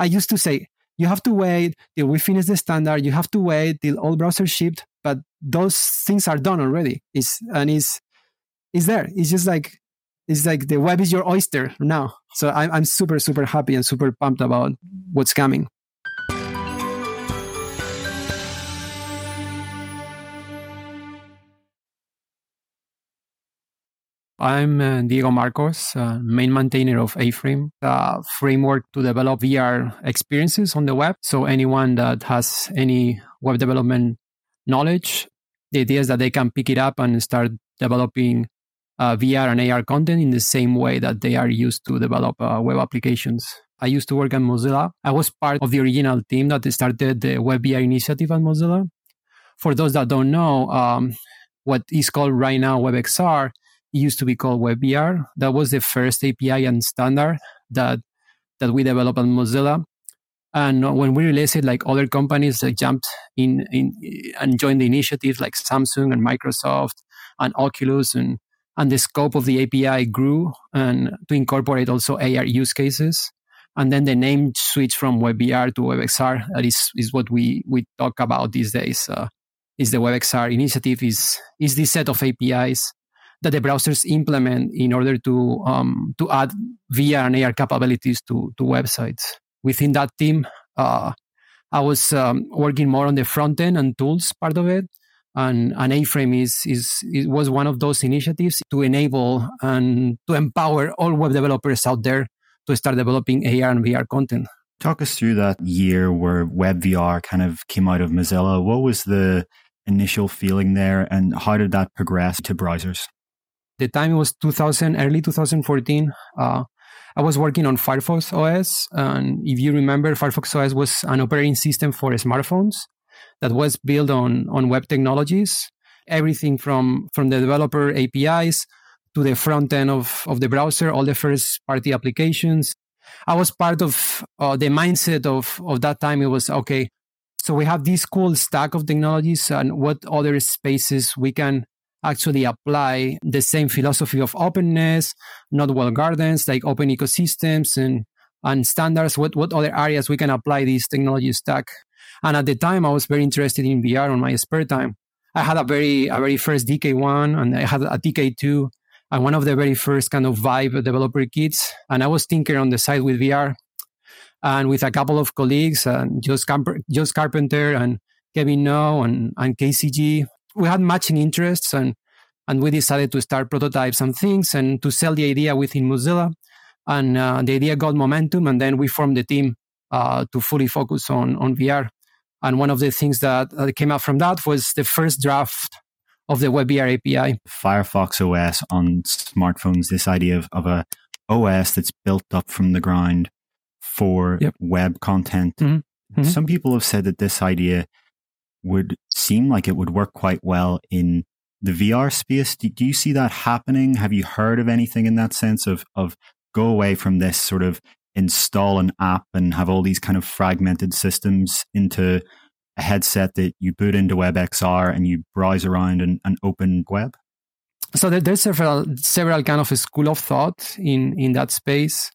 I used to say, you have to wait till we finish the standard. You have to wait till all browsers shipped, but those things are done already. It's, and it's, it's there. It's just like, it's like the web is your oyster now. So I'm, I'm super, super happy and super pumped about what's coming. I'm uh, Diego Marcos, uh, main maintainer of A-Frame, a framework to develop VR experiences on the web. So anyone that has any web development knowledge, the idea is that they can pick it up and start developing uh, VR and AR content in the same way that they are used to develop uh, web applications. I used to work at Mozilla. I was part of the original team that started the Web VR initiative at Mozilla. For those that don't know, um, what is called right now WebXR used to be called WebVR. That was the first API and standard that that we developed at Mozilla. And when we released it, like other companies that jumped in, in and joined the initiative, like Samsung and Microsoft and Oculus, and and the scope of the API grew and to incorporate also AR use cases. And then the name switched from WebVR to WebXR. That is, is what we, we talk about these days. Uh, is the WebXR initiative is is this set of APIs that the browsers implement in order to um, to add VR and AR capabilities to to websites. Within that team, uh, I was um, working more on the front end and tools part of it, and, and A-Frame is, is is was one of those initiatives to enable and to empower all web developers out there to start developing AR and VR content. Talk us through that year where WebVR kind of came out of Mozilla. What was the initial feeling there, and how did that progress to browsers? The time it was 2000, early 2014. Uh, I was working on Firefox OS. And if you remember, Firefox OS was an operating system for smartphones that was built on, on web technologies. Everything from, from the developer APIs to the front end of, of the browser, all the first party applications. I was part of uh, the mindset of, of that time. It was okay. So we have this cool stack of technologies and what other spaces we can actually apply the same philosophy of openness, not walled gardens, like open ecosystems and, and standards, what, what other areas we can apply this technology stack. And at the time, I was very interested in VR on my spare time. I had a very, a very first DK1 and I had a DK2 and one of the very first kind of Vive developer kits. And I was tinkering on the side with VR and with a couple of colleagues, and Josh, Josh Carpenter and Kevin Ngo and, and Casey Yee we had matching interests and and we decided to start prototypes and things and to sell the idea within Mozilla. And uh, the idea got momentum, and then we formed the team uh, to fully focus on on VR. And one of the things that uh, came out from that was the first draft of the WebVR API. Firefox OS on smartphones. This idea of, of a OS that's built up from the ground for yep. web content. Mm-hmm. Mm-hmm. Some people have said that this idea would seem like it would work quite well in the VR space. Do, do, you see that happening? Have you heard of anything in that sense of of go away from this sort of install an app and have all these kind of fragmented systems into a headset that you boot into WebXR and you browse around an, open web? So there's several several kind of school of thought in in that space.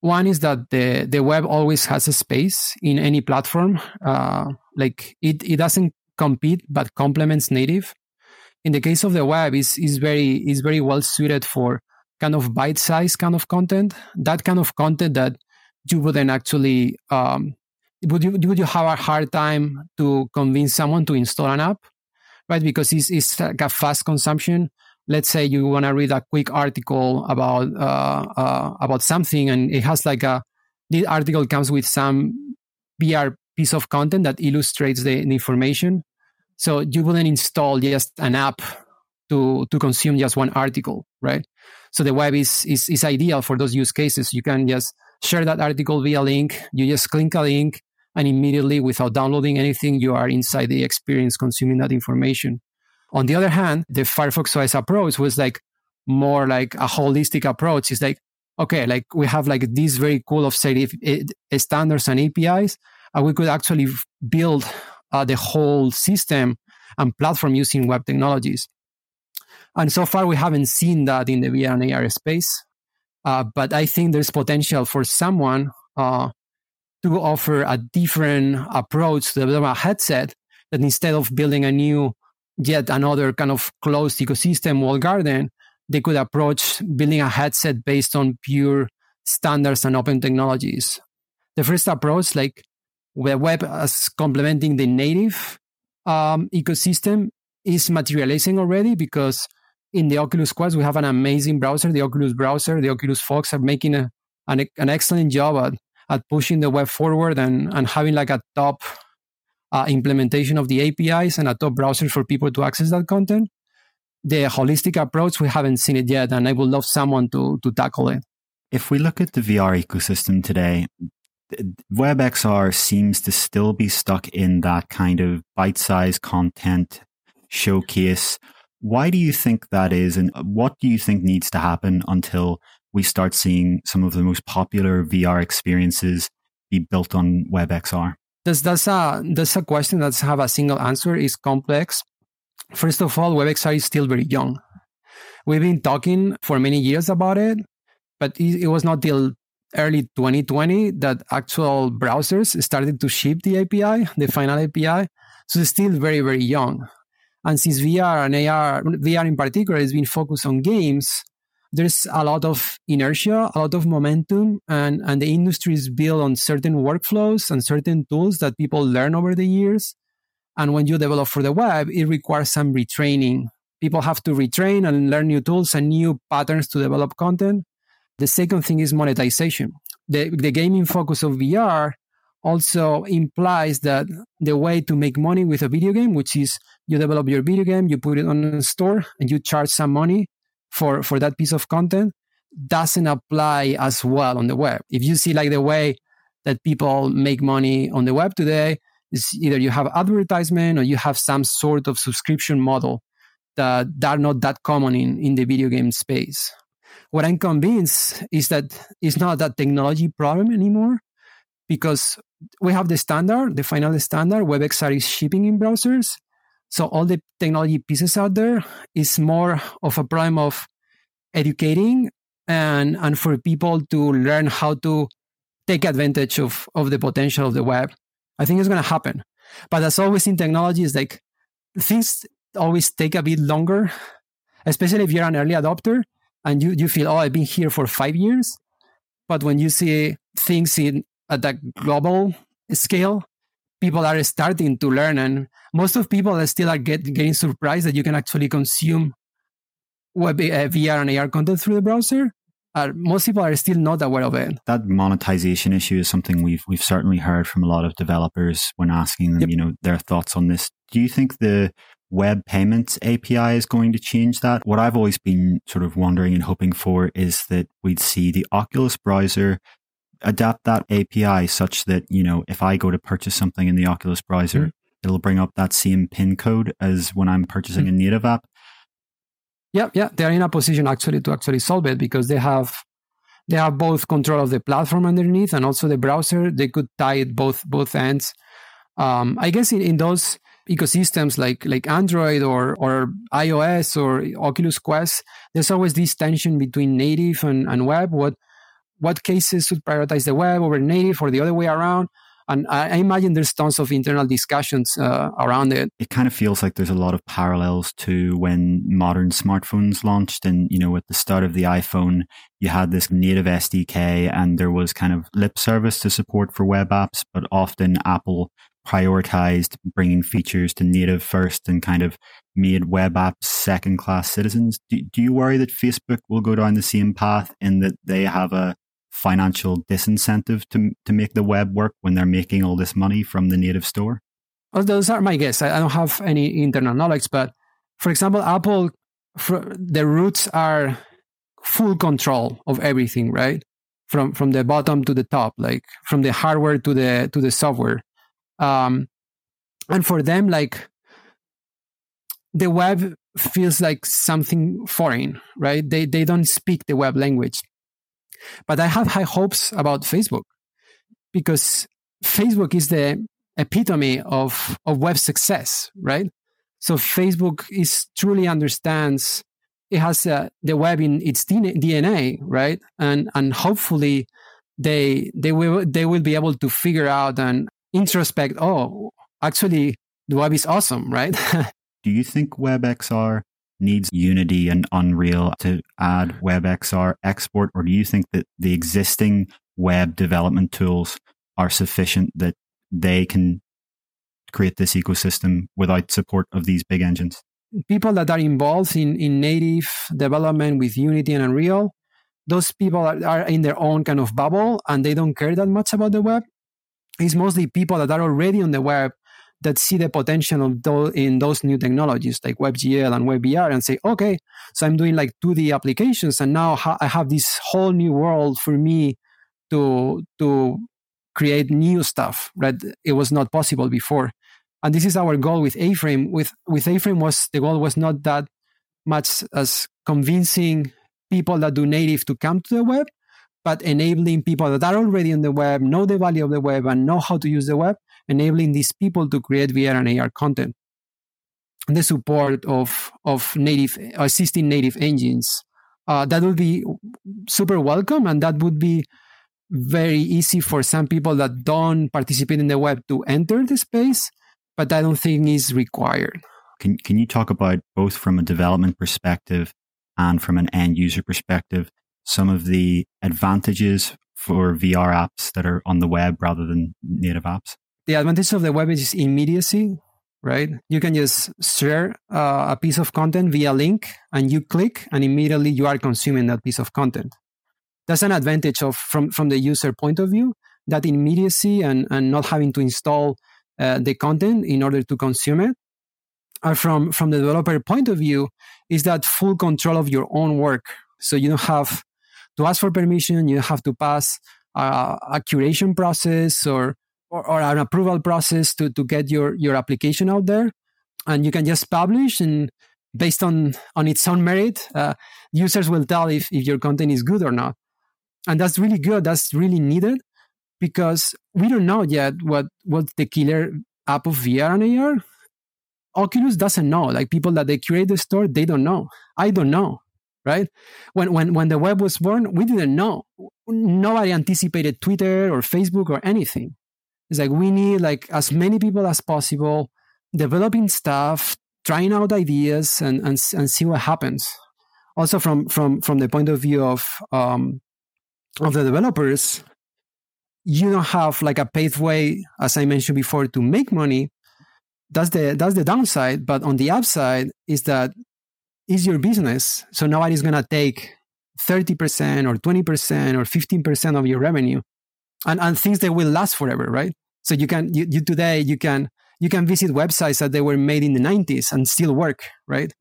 One is that the, the web always has a space in any platform. Uh, like it, it doesn't compete, but complements native. In the case of the web, is is very is very well suited for kind of bite size kind of content. That kind of content that you wouldn't actually um, would you would you have a hard time to convince someone to install an app, right? Because it's it's like a fast consumption let's say you want to read a quick article about uh, uh, about something and it has like a the article comes with some VR piece of content that illustrates the, the information. So you wouldn't install just an app to to consume just one article right? So the web is is, is ideal for those use cases. You can just share that article via link. You just click a link and immediately without downloading anything you are inside the experience consuming that information. On the other hand, the Firefox OS approach was like more like a holistic approach. It's like, okay, like we have like these very cool of say eh, standards and APIs, and we could actually build uh, the whole system and platform using web technologies. And so far, we haven't seen that in the VR and AR space. Uh, but I think there's potential for someone uh, to offer a different approach to develop a headset that instead of building a new, yet another kind of closed ecosystem wall garden, they could approach building a headset based on pure standards and open technologies. The first approach, like the web as complementing the native um, ecosystem, is materializing already because in the Oculus Quest, we have an amazing browser, the Oculus browser. The Oculus Fox are making a, an, an excellent job at, at pushing the web forward and, and having like a top uh, implementation of the APIs and a top browser for people to access that content. The holistic approach, we haven't seen it yet, and I would love someone to, to tackle it. If we look at the VR ecosystem today, WebXR seems to still be stuck in that kind of bite sized content showcase. Why do you think that is? And what do you think needs to happen until we start seeing some of the most popular VR experiences be built on WebXR? That's, that's, a, that's a question that's have a single answer is complex. First of all, WebXR is still very young. We've been talking for many years about it, but it, it was not till early 2020 that actual browsers started to ship the API, the final API. So it's still very, very young. And since VR and AR, VR in particular, has been focused on games, there's a lot of inertia, a lot of momentum, and, and the industry is built on certain workflows and certain tools that people learn over the years. And when you develop for the web, it requires some retraining. People have to retrain and learn new tools and new patterns to develop content. The second thing is monetization. The, the gaming focus of VR also implies that the way to make money with a video game, which is you develop your video game, you put it on a store, and you charge some money for, for that piece of content, doesn't apply as well on the web. If you see like the way that people make money on the web today, is either you have advertisement or you have some sort of subscription model that, that are not that common in, in the video game space. What I'm convinced is that it's not that technology problem anymore because we have the standard, the final standard, WebXR is shipping in browsers. So all the technology pieces out there is more of a problem of educating and, and for people to learn how to take advantage of, of the potential of the web. I think it's going to happen. But as always in technology, is like things always take a bit longer, especially if you're an early adopter and you, you feel, oh, I've been here for five years. But when you see things in at that global scale, people are starting to learn, and most of people are still are get, getting surprised that you can actually consume web uh, VR and AR content through the browser. Uh, most people are still not aware of it. That monetization issue is something we've we've certainly heard from a lot of developers when asking them, yep. you know, their thoughts on this. Do you think the web payments API is going to change that? What I've always been sort of wondering and hoping for is that we'd see the Oculus browser adapt that API such that, you know, if I go to purchase something in the Oculus browser, mm-hmm. it'll bring up that same pin code as when I'm purchasing mm-hmm. a native app. Yeah, yeah, they're in a position actually to actually solve it because they have they have both control of the platform underneath and also the browser. They could tie it both both ends. Um, I guess in, in those ecosystems like like Android or or iOS or Oculus Quest, there's always this tension between native and, and web. What what cases should prioritize the web over native or the other way around? And I, imagine there's tons of internal discussions uh, around it. It kind of feels like there's a lot of parallels to when modern smartphones launched. And, you know, at the start of the iPhone, you had this native SDK and there was kind of lip service to support for web apps, but often Apple prioritized bringing features to native first and kind of made web apps second class citizens. Do, do you worry that Facebook will go down the same path in that they have a financial disincentive to to make the web work when they're making all this money from the native store? Well, those are my guess. I, don't have any internal knowledge, but for example, Apple, for, the roots are full control of everything, right? From from the bottom to the top, like from the hardware to the to the software. Um, and for them, like the web feels like something foreign, right? They they don't speak the web language. But I have high hopes about Facebook because Facebook is the epitome of, of web success, right? So Facebook is truly understands it has uh, the web in its DNA, right? And and hopefully they they will they will be able to figure out and introspect. Oh, actually, the web is awesome, right? Do you think WebXR needs Unity and Unreal to add WebXR export, or do you think that the existing web development tools are sufficient that they can create this ecosystem without support of these big engines? People that are involved in, in native development with Unity and Unreal, those people are, are in their own kind of bubble and they don't care that much about the web. It's mostly people that are already on the web that see the potential of those, in those new technologies like WebGL and WebVR and say, okay, so I'm doing like 2D applications and now ha- I have this whole new world for me to to create new stuff that it was not possible before. And this is our goal with A-Frame. With with A-Frame was the goal was not that much as convincing people that do native to come to the web, but enabling people that are already on the web, know the value of the web, and know how to use the web, enabling these people to create VR and AR content. And the support of of native assisting native engines uh, that would be super welcome, and that would be very easy for some people that don't participate in the web to enter the space, but I don't think is required. Can can you talk about both from a development perspective and from an end user perspective some of the advantages for VR apps that are on the web rather than native apps? The advantage of the web is immediacy, right? You can just share uh, a piece of content via link and you click and immediately you are consuming that piece of content that's an advantage of from from the user point of view that immediacy and and not having to install uh, the content in order to consume it and from from the developer point of view is that full control of your own work so you don't have to ask for permission you have to pass a, a curation process or, or, or an approval process to to get your your application out there. And you can just publish and based on on its own merit uh, users will tell if if your content is good or not. And that's really good. That's really needed because we don't know yet what what's the killer app of vr and ar oculus doesn't know. Like people that they create the store they don't know. I don't know right when when when the web was born we didn't know nobody anticipated twitter or facebook or anything it's like we need like as many people as possible developing stuff trying out ideas and and, and see what happens also from from from the point of view of um, of the developers, you don't have like a pathway, as I mentioned before, to make money. That's the that's the downside. But on the upside is that is your business. So nobody's gonna take 30% or 20% or 15% of your revenue. And and things that will last forever, right? So you can you, you today you can you can visit websites that they were made in the 90s and still work, right?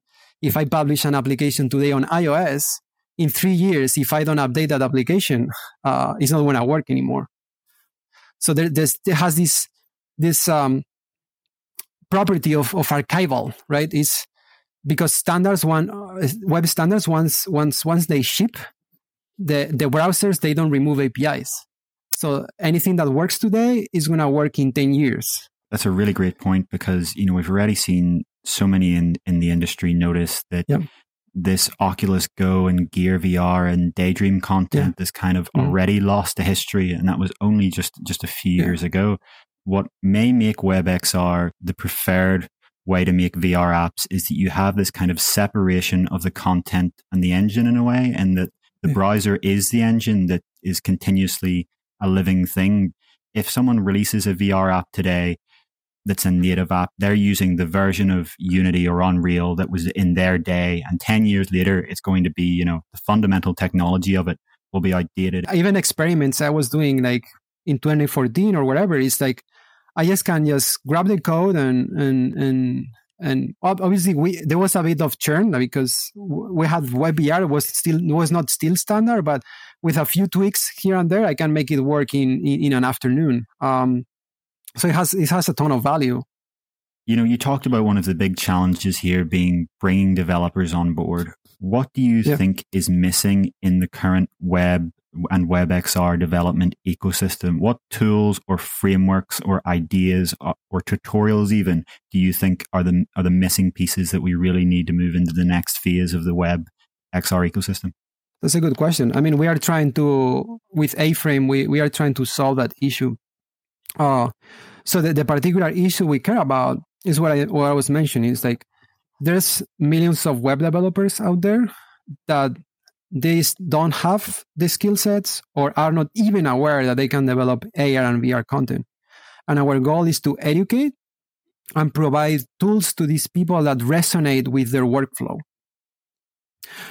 If I publish an application today on iOS, in three years, if I don't update that application, uh, it's not going to work anymore. So there, there has this this um, property of, of archival, right? Is because standards one uh, web standards once once once they ship, the the browsers they don't remove APIs. So anything that works today is going to work in ten years. That's a really great point because you know we've already seen so many in in the industry notice that this Oculus Go and Gear VR and Daydream content yeah. is kind of mm. already lost to history, and that was only just just a few yeah. years ago. What may make WebXR the preferred way to make VR apps is that you have this kind of separation of the content and the engine in a way, and that the yeah. browser is the engine that is continuously a living thing. If someone releases a VR app today, that's a native app. They're using the version of Unity or Unreal that was in their day. And 10 years later, it's going to be, you know, the fundamental technology of it will be outdated. Even experiments I was doing like in 2014 or whatever, it's like I just can just grab the code and, and, and, and obviously we, there was a bit of churn because we had WebVR was still, was not still standard, but with a few tweaks here and there, I can make it work in, in, in an afternoon. Um, so it has it has a ton of value. You know, you talked about one of the big challenges here being bringing developers on board. What do you yeah. think is missing in the current web and WebXR development ecosystem? What tools or frameworks or ideas or, or tutorials even do you think are the are the missing pieces that we really need to move into the next phase of the web XR ecosystem? That's a good question. I mean, we are trying to, with A-Frame, we, we are trying to solve that issue. Uh, so the, the particular issue we care about is what I, what I was mentioning. Is like there's millions of web developers out there that they don't have the skill sets or are not even aware that they can develop AR and VR content. And our goal is to educate and provide tools to these people that resonate with their workflow.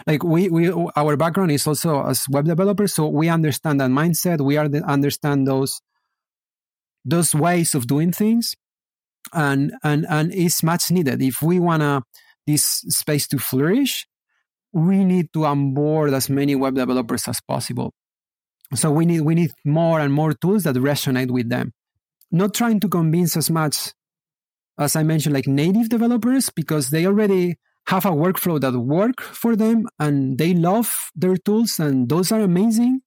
Like we, we, our background is also as web developers, so we understand that mindset. We are the, understand those, those ways of doing things, and and and it's much needed if we wanna this space to flourish we need to onboard as many web developers as possible. So we need we need more and more tools that resonate with them. Not trying to convince as much as I mentioned, like native developers, because they already have a workflow that work for them and they love their tools and those are amazing.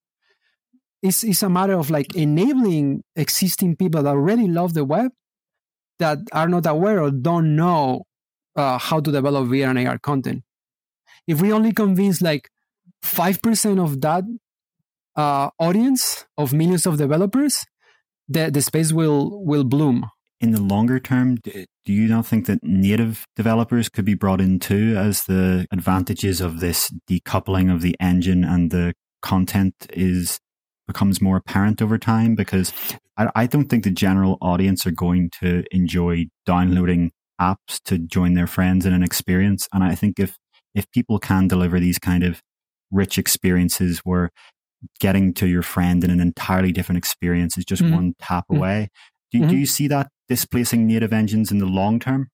It's, it's a matter of like enabling existing people that already love the web that are not aware or don't know uh, how to develop VR and AR content if we only convince like 5% of that uh, audience of millions of developers, the, the space will, will bloom. In the longer term, do you not think that native developers could be brought in too as the advantages of this decoupling of the engine and the content is becomes more apparent over time? Because I, I don't think the general audience are going to enjoy downloading apps to join their friends in an experience. And I think if if people can deliver these kind of rich experiences where getting to your friend in an entirely different experience is just mm-hmm. one tap mm-hmm. away. Do, mm-hmm. do you see that displacing native engines in the long term?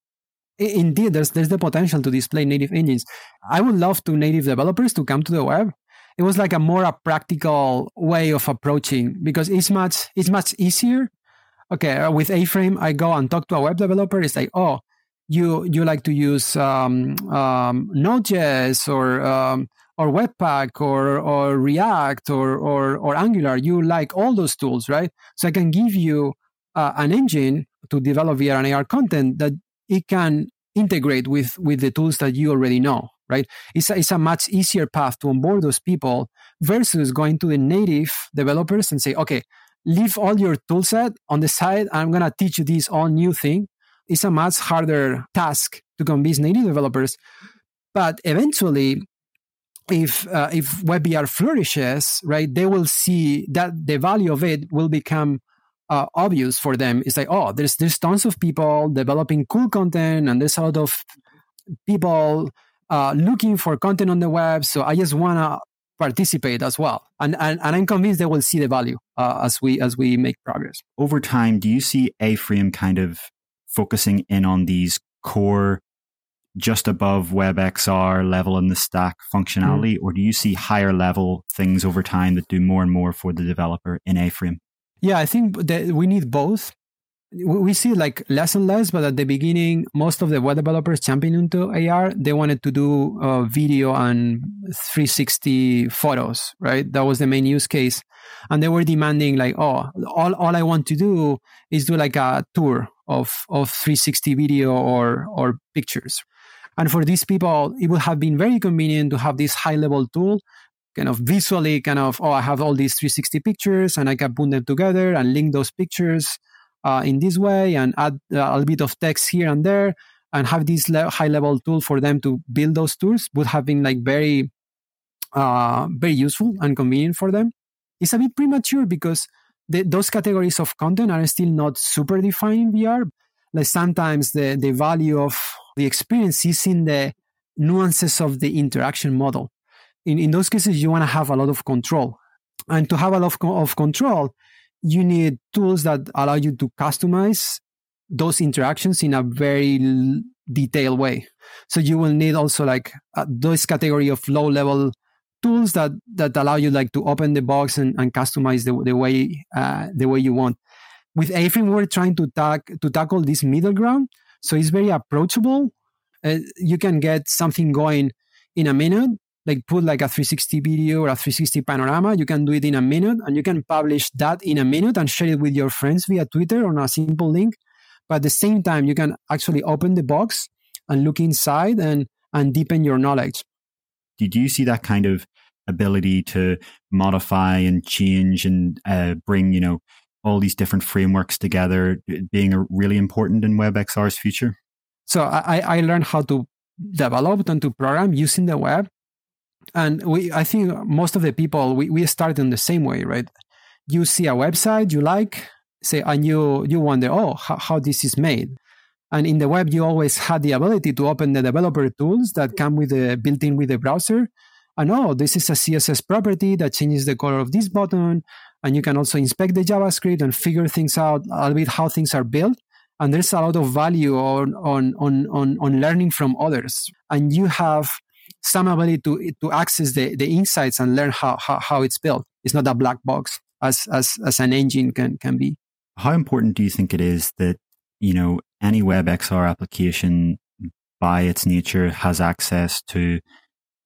Indeed, there's there's the potential to display native engines. I would love to native developers to come to the web. It was like a more a practical way of approaching because it's much it's much easier. Okay, uh, with A-Frame, I go and talk to a web developer. It's like, oh, you you like to use um, um, Node.js or um, or Webpack or or React or, or or Angular, you like all those tools, right? So I can give you uh, an engine to develop VR and AR content that it can integrate with with the tools that you already know, right? It's a, it's a much easier path to onboard those people versus going to the native developers and say, okay, leave all your toolset on the side. I'm gonna teach you this all new thing it's a much harder task to convince native developers. But eventually, if uh, if WebVR flourishes, right, they will see that the value of it will become uh, obvious for them. It's like, oh, there's there's tons of people developing cool content, and there's a lot of people uh, looking for content on the web. So I just wanna participate as well, and and, and I'm convinced they will see the value uh, as we as we make progress over time. Do you see A-Frame kind of focusing in on these core just above WebXR level in the stack functionality, mm. or do you see higher level things over time that do more and more for the developer in A-Frame? Yeah, I think that we need both. We see like less and less, but at the beginning, most of the web developers jumping into AR, they wanted to do uh, video and 360 photos, right? That was the main use case. And they were demanding like, oh, all, all I want to do is do like a tour of, of 360 video or, or pictures. And for these people, it would have been very convenient to have this high level tool, kind of visually, kind of, oh, I have all these 360 pictures and I can put them together and link those pictures uh, in this way and add a little bit of text here and there and have this le- high level tool for them to build those tools would have been like very, uh, very useful and convenient for them. It's a bit premature because the, those categories of content are still not super defined in VR. Like sometimes the, the value of the experience is in the nuances of the interaction model. In, in those cases, you want to have a lot of control. And to have a lot of, of control, you need tools that allow you to customize those interactions in a very detailed way. So you will need also like uh, those category of low level tools that that allow you like to open the box and, and customize the, the way uh, the way you want. With A-Frame, we're trying to tack to tackle this middle ground, so it's very approachable. Uh, you can get something going in a minute, like put like a 360 video or a 360 panorama. You can do it in a minute, and you can publish that in a minute and share it with your friends via Twitter on a simple link. But at the same time, you can actually open the box and look inside and and deepen your knowledge did you see that kind of ability to modify and change and uh, bring, you know, all these different frameworks together being really important in WebXR's future? So I, I learned how to develop and to program using the web. And we, I think most of the people, we, we start in the same way, right? You see a website you like, say, and you, you wonder, oh, how, how this is made. And in the web, you always had the ability to open the developer tools that come with the built in with the browser. And oh, this is a CSS property that changes the color of this button. And you can also inspect the JavaScript and figure things out a little bit how things are built. And there's a lot of value on, on, on, on, on learning from others. And you have some ability to, to access the, the insights and learn how, how, how it's built. It's not a black box as, as, as an engine can, can be. How important do you think it is that you know, any WebXR application by its nature has access to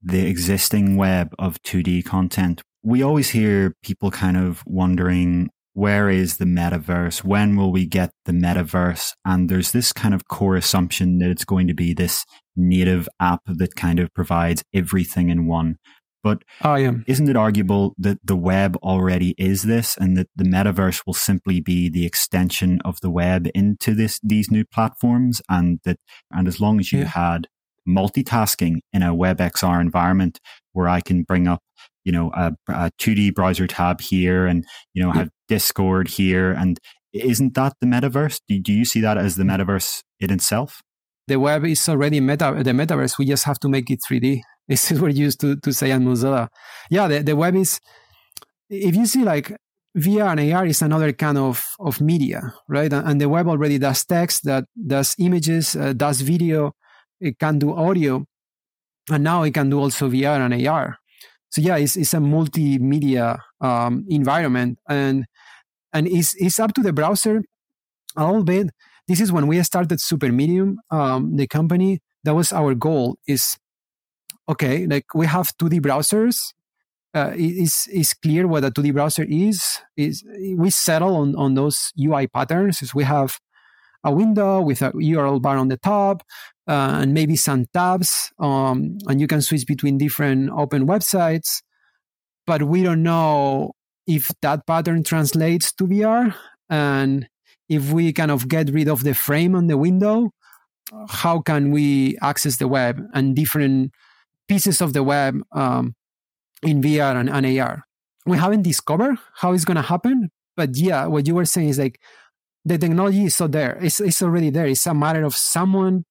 the existing web of 2D content. We always hear people kind of wondering, where is the metaverse? When will we get the metaverse? And there's this kind of core assumption that it's going to be this native app that kind of provides everything in one. But oh, yeah. isn't it arguable that the web already is this and that the metaverse will simply be the extension of the web into this these new platforms and that and as long as you yeah. had multitasking in a WebXR environment where I can bring up, you know, a, a 2D browser tab here and, you know, have Discord here and isn't that the metaverse? Do, do you see that as the mm. metaverse in itself? The web is already meta the metaverse. We just have to make it 3D. This is what you used to, to say at Mozilla. Yeah, the, the web is, if you see like VR and AR is another kind of, of media, right? And, the web already does text, that does images, uh, does video, it can do audio, and now it can do also VR and AR. So yeah, it's, it's a multimedia um, environment, and and it's, it's up to the browser a little bit. This is when we started Supermedium, um, the company. That was our goal: is okay, like we have 2D browsers. Uh, it's, it's clear what a 2D browser is. Is we settle on, on those UI patterns. Is we have a window with a URL bar on the top uh, and maybe some tabs, um, and you can switch between different open websites. But we don't know if that pattern translates to VR, and if we kind of get rid of the frame on the window, how can we access the web and different pieces of the web um, in VR and, and AR. We haven't discovered how it's going to happen, but yeah, what you were saying is like the technology is so there. It's, it's already there. It's a matter of someone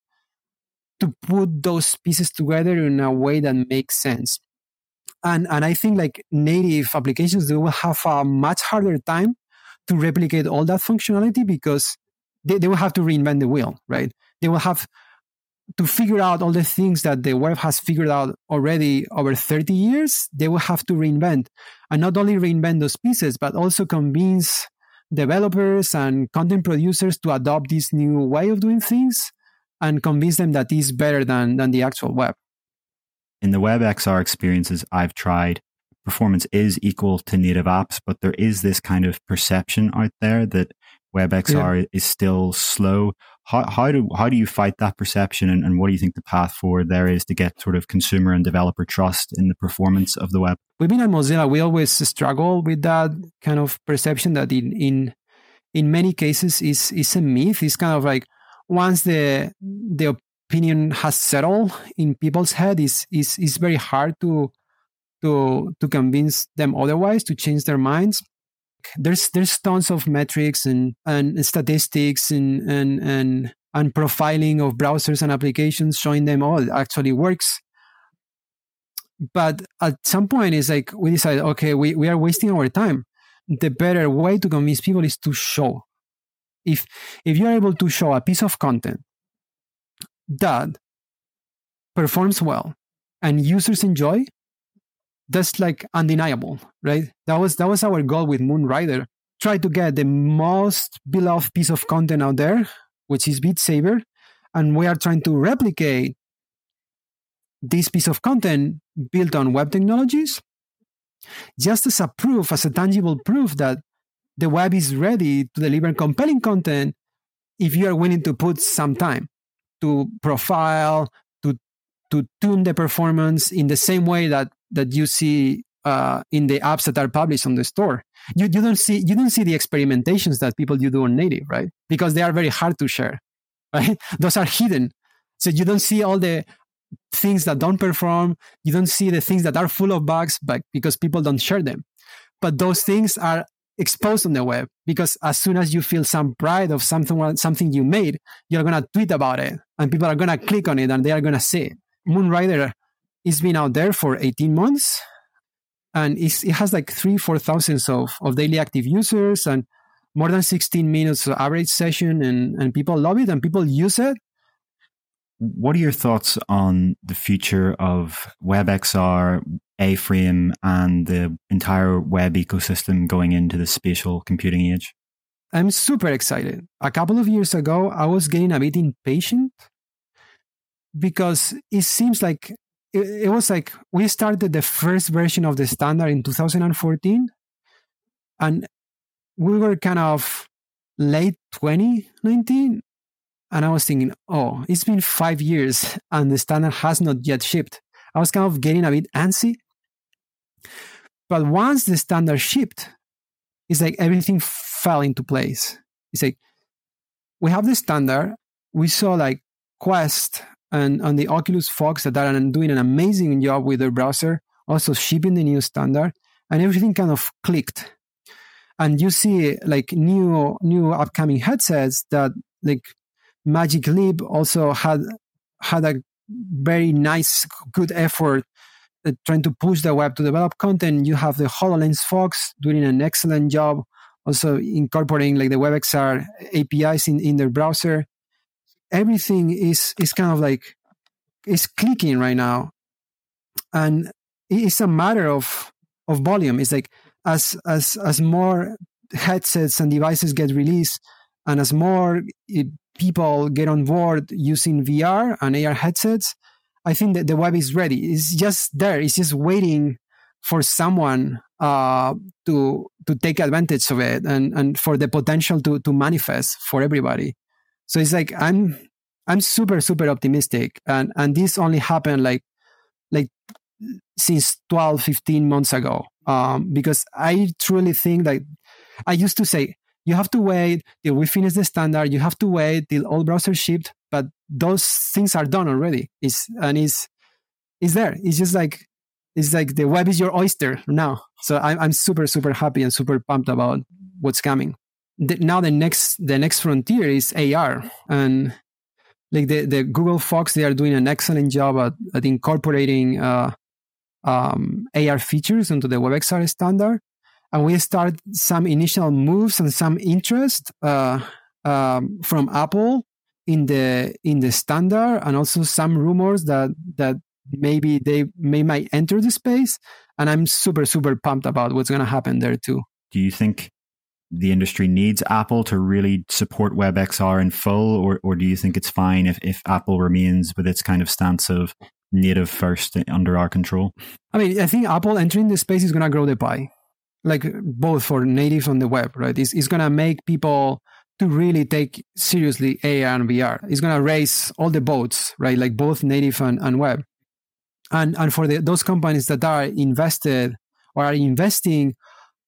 to put those pieces together in a way that makes sense. And, and I think like native applications, they will have a much harder time to replicate all that functionality because they, they will have to reinvent the wheel, right? They will have to figure out all the things that the web has figured out already over 30 years, they will have to reinvent. And not only reinvent those pieces, but also convince developers and content producers to adopt this new way of doing things and convince them that is better than, than the actual web. In the WebXR experiences I've tried, performance is equal to native apps, but there is this kind of perception out there that WebXR yeah. is still slow how, how do how do you fight that perception and, and what do you think the path forward there is to get sort of consumer and developer trust in the performance of the web? We've been at mozilla we always struggle with that kind of perception that in in in many cases is is a myth. It's kind of like once the the opinion has settled in people's head is is is very hard to to to convince them otherwise to change their minds there's there's tons of metrics and and statistics and and and and profiling of browsers and applications showing them oh actually works. But at some point it's like we decide okay we, we are wasting our time. The better way to convince people is to show. If if you're able to show a piece of content that performs well and users enjoy that's like undeniable, right? That was that was our goal with Moonrider. Try to get the most beloved piece of content out there, which is Beat Saber, and we are trying to replicate this piece of content built on web technologies, just as a proof, as a tangible proof that the web is ready to deliver compelling content if you are willing to put some time to profile, to to tune the performance in the same way that that you see uh, in the apps that are published on the store. You, you don't see you don't see the experimentations that people do on native, right? Because they are very hard to share, right? Those are hidden, so you don't see all the things that don't perform. You don't see the things that are full of bugs, but because people don't share them. But those things are exposed on the web because as soon as you feel some pride of something something you made, you're gonna tweet about it, and people are gonna click on it and they are gonna see. Moonrider has been out there for 18 months, and it has like three, four thousands of, of daily active users and more than 16 minutes average session, and, and people love it and people use it. What are your thoughts on the future of WebXR, A-Frame, and the entire web ecosystem going into the spatial computing age? I'm super excited. A couple of years ago, I was getting a bit impatient because it seems like it, it, was like we started the first version of the standard in 2014 and we were kind of late 2019 and i was thinking oh it's been five years and the standard has not yet shipped. I was kind of getting a bit antsy. But once the standard shipped it's like everything fell into place. It's like we have the standard we saw like quest and on the Oculus Fox that are doing an amazing job with their browser, also shipping the new standard, and everything kind of clicked. And you see like new new upcoming headsets that like Magic Leap also had had a very nice good effort uh, trying to push the web to develop content. You have the HoloLens Fox doing an excellent job, also incorporating like the WebXR APIs in, in their browser everything is is kind of like is clicking right now. And it's a matter of of volume. It's like as as as more headsets and devices get released and as more eh, people get on board using VR and AR headsets I think that the web is ready. It's just there. It's just waiting for someone uh, to to take advantage of it and and for the potential to to manifest for everybody so it's like I'm I'm super super optimistic, and and this only happened like like since 12 15 months ago. Um, because i truly think that i used to say you have to wait till we finish the standard. You have to wait till all browsers shipped. But those things are done already. It's and it's it's there. It's just like it's like the web is your oyster now. So i'm, I'm super super happy and super pumped about what's coming the, now the next the next frontier is ar and like the, the google fox they are doing an excellent job at, at incorporating uh, um, ar features into the webxr standard. And we start some initial moves and some interest uh, um, from apple in the in the standard and also some rumors that that maybe they may might enter the space. And i'm super super pumped about what's going to happen there too. Do you think the industry needs Apple to really support WebXR in full, or, or do you think it's fine if, if Apple remains with its kind of stance of native first under our control? I mean, I think Apple entering the space is going to grow the pie, like both for native on the web, right? It's, it's going to make people to really take seriously AR and VR. It's going to raise all the boats, right? Like both native and, and web. And, and for the, those companies that are invested or are investing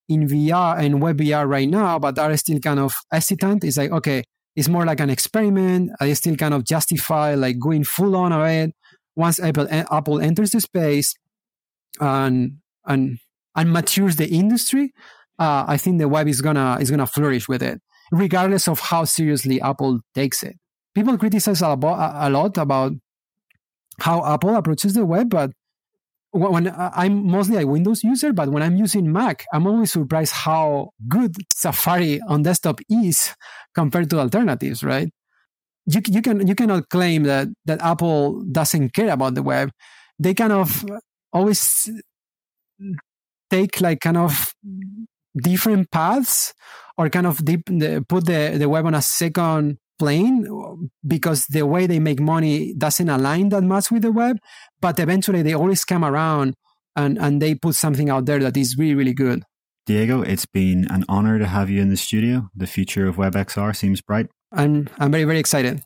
in VR and web VR right now, but are still kind of hesitant. It's like, okay, it's more like an experiment. I still kind of justify like going full on of it. Once Apple Apple enters the space and and and matures the industry, uh, I think the web is gonna is gonna flourish with it, regardless of how seriously Apple takes it. People criticize a, a lot about how Apple approaches the web, but when I'm mostly a Windows user, but when I'm using Mac, I'm always surprised how good Safari on desktop is compared to alternatives, right? You, you can you cannot claim that that Apple doesn't care about the web. They kind of always take like kind of different paths or kind of deep, put the, the web on a second plane because the way they make money doesn't align that much with the web. But eventually they always come around and, and they put something out there that is really, really good. Diego, it's been an honor to have you in the studio. The future of WebXR seems bright. I'm, I'm very, very excited.